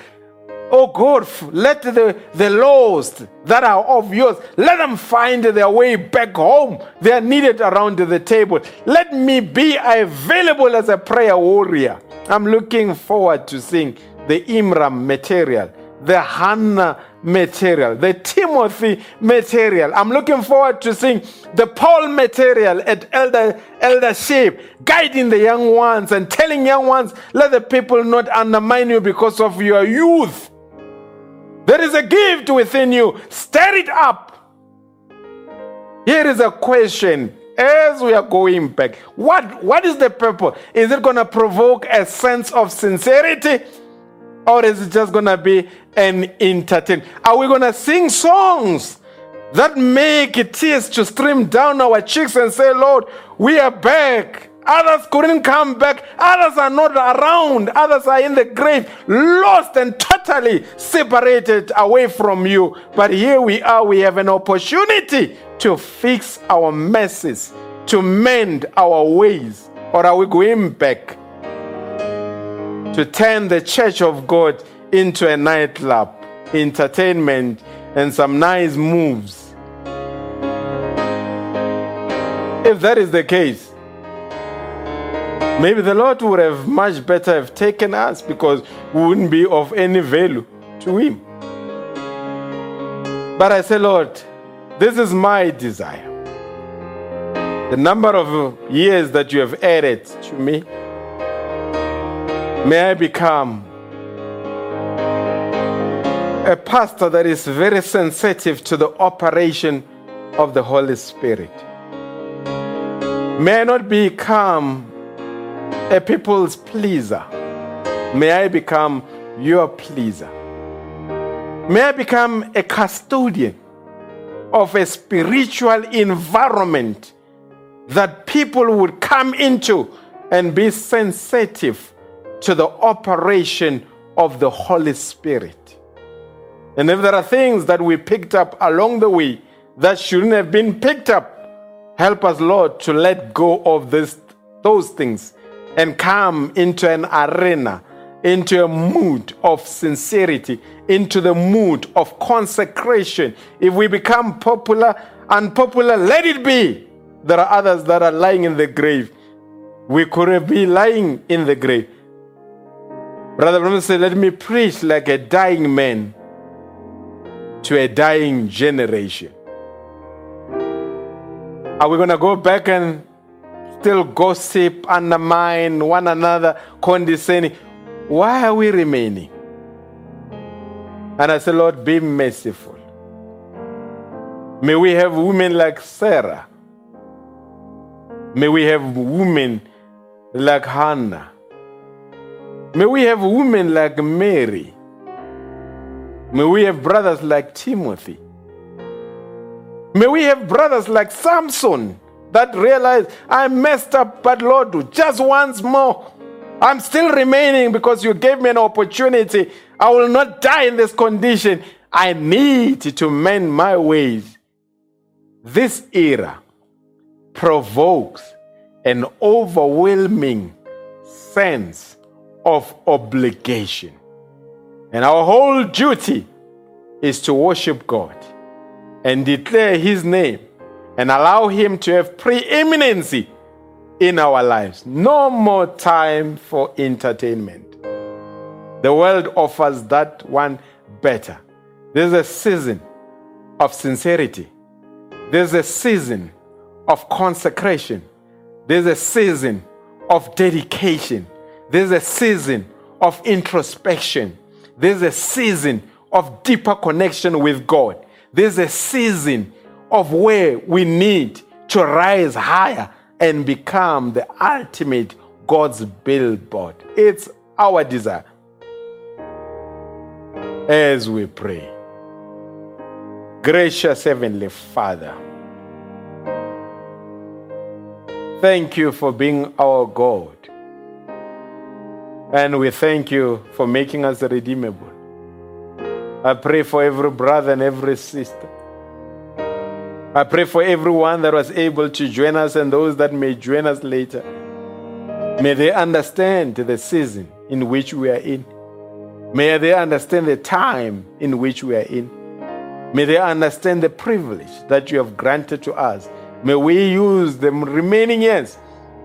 Oh God, let the, the lost that are of yours, let them find their way back home. They are needed around the table. Let me be available as a prayer warrior. I'm looking forward to seeing the Imram material, the Hannah material, the Timothy material. I'm looking forward to seeing the Paul material at elder eldership, guiding the young ones and telling young ones, let the people not undermine you because of your youth. There is a gift within you. Stir it up. Here is a question as we are going back. What, what is the purpose? Is it going to provoke a sense of sincerity? Or is it just going to be an entertainment? Are we going to sing songs that make tears to stream down our cheeks and say, Lord, we are back? Others couldn't come back. Others are not around. Others are in the grave, lost and totally separated away from you. But here we are. We have an opportunity to fix our messes, to mend our ways. Or are we going back to turn the church of God into a nightclub, entertainment, and some nice moves? If that is the case, Maybe the Lord would have much better have taken us because we wouldn't be of any value to Him. But I say, Lord, this is my desire. The number of years that you have added to me, may I become a pastor that is very sensitive to the operation of the Holy Spirit. May I not become a people's pleaser. May I become your pleaser. May I become a custodian of a spiritual environment that people would come into and be sensitive to the operation of the Holy Spirit. And if there are things that we picked up along the way that shouldn't have been picked up, help us, Lord, to let go of this, those things and come into an arena, into a mood of sincerity, into the mood of consecration. If we become popular, unpopular, let it be. There are others that are lying in the grave. We could be lying in the grave. Brother Branham said, Let me preach like a dying man to a dying generation. Are we going to go back and still gossip, undermine one another, condescending? Why are we remaining? And I said, Lord, be merciful. May we have women like Sarah. May we have women like Hannah. May we have women like Mary. May we have brothers like Timothy. May we have brothers like Samson that realize I messed up, but Lord, just once more. I'm still remaining because you gave me an opportunity. I will not die in this condition. I need to mend my ways. This era provokes an overwhelming sense of obligation. And our whole duty is to worship God and declare His name and allow Him to have preeminency in our lives. No more time for entertainment. The world offers that one better. There's a season of sincerity, there's a season of consecration, there's a season of dedication, there's a season of introspection, there's a season of deeper connection with God. There's a season of where we need to rise higher and become the ultimate God's billboard. It's our desire. As we pray, gracious Heavenly Father, thank you for being our God. And we thank you for making us redeemable. I pray for every brother and every sister. I pray for everyone that was able to join us and those that may join us later. May they understand the season in which we are in. May they understand the time in which we are in. May they understand the privilege that you have granted to us. May we use the remaining years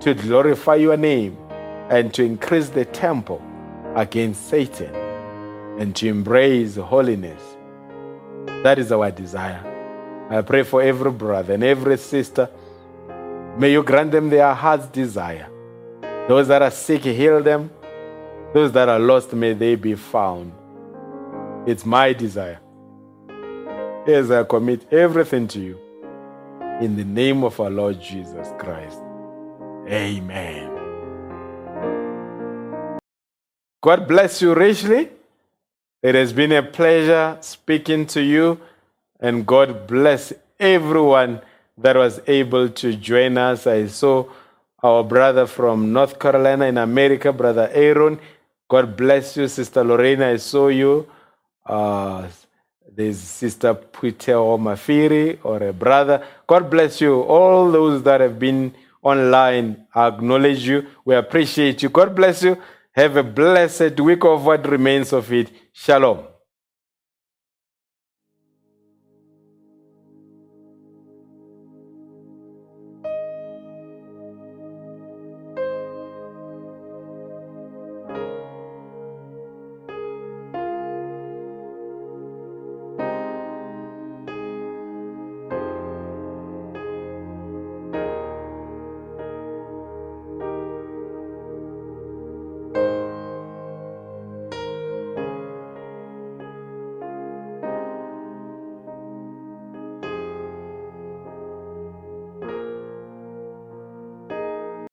to glorify your name and to increase the temple against Satan and to embrace holiness. That is our desire. I pray for every brother and every sister. May you grant them their heart's desire. Those that are sick, heal them. Those that are lost, may they be found. It's my desire. As I commit everything to you, in the name of our Lord Jesus Christ. Amen. God bless you richly. It has been a pleasure speaking to you, and God bless everyone that was able to join us. I saw our brother from North Carolina in America, Brother Aaron. God bless you, Sister Lorena. I saw you. Uh, there's Sister Putel Mafiri or a brother. God bless you. All those that have been online, I acknowledge you. We appreciate you. God bless you. Have a blessed week of what remains of it. Shalom.